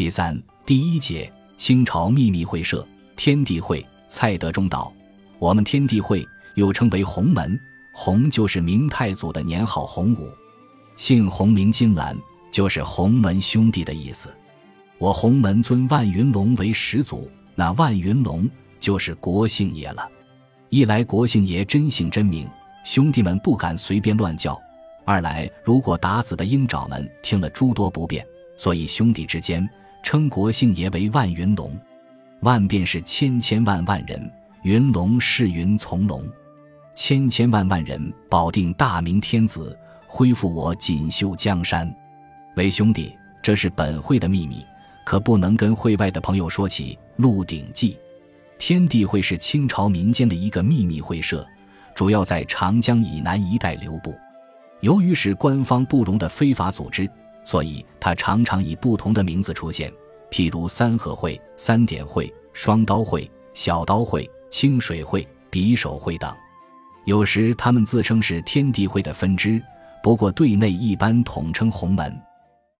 其三，第一节，清朝秘密会社天地会。蔡德忠道：“我们天地会又称为洪门，洪就是明太祖的年号洪武，姓洪名金兰，就是洪门兄弟的意思。我洪门尊万云龙为始祖，那万云龙就是国姓爷了。一来国姓爷真姓真名，兄弟们不敢随便乱叫；二来如果打死的鹰爪们听了诸多不便，所以兄弟之间称国姓爷为万云龙。”万便是千千万万人，云龙是云从龙，千千万万人保定大明天子，恢复我锦绣江山。为兄弟，这是本会的秘密，可不能跟会外的朋友说起。《鹿鼎记》，天地会是清朝民间的一个秘密会社，主要在长江以南一带流布。由于是官方不容的非法组织，所以它常常以不同的名字出现。譬如三合会、三点会、双刀会、小刀会、清水会、匕首会等，有时他们自称是天地会的分支，不过对内一般统称洪门。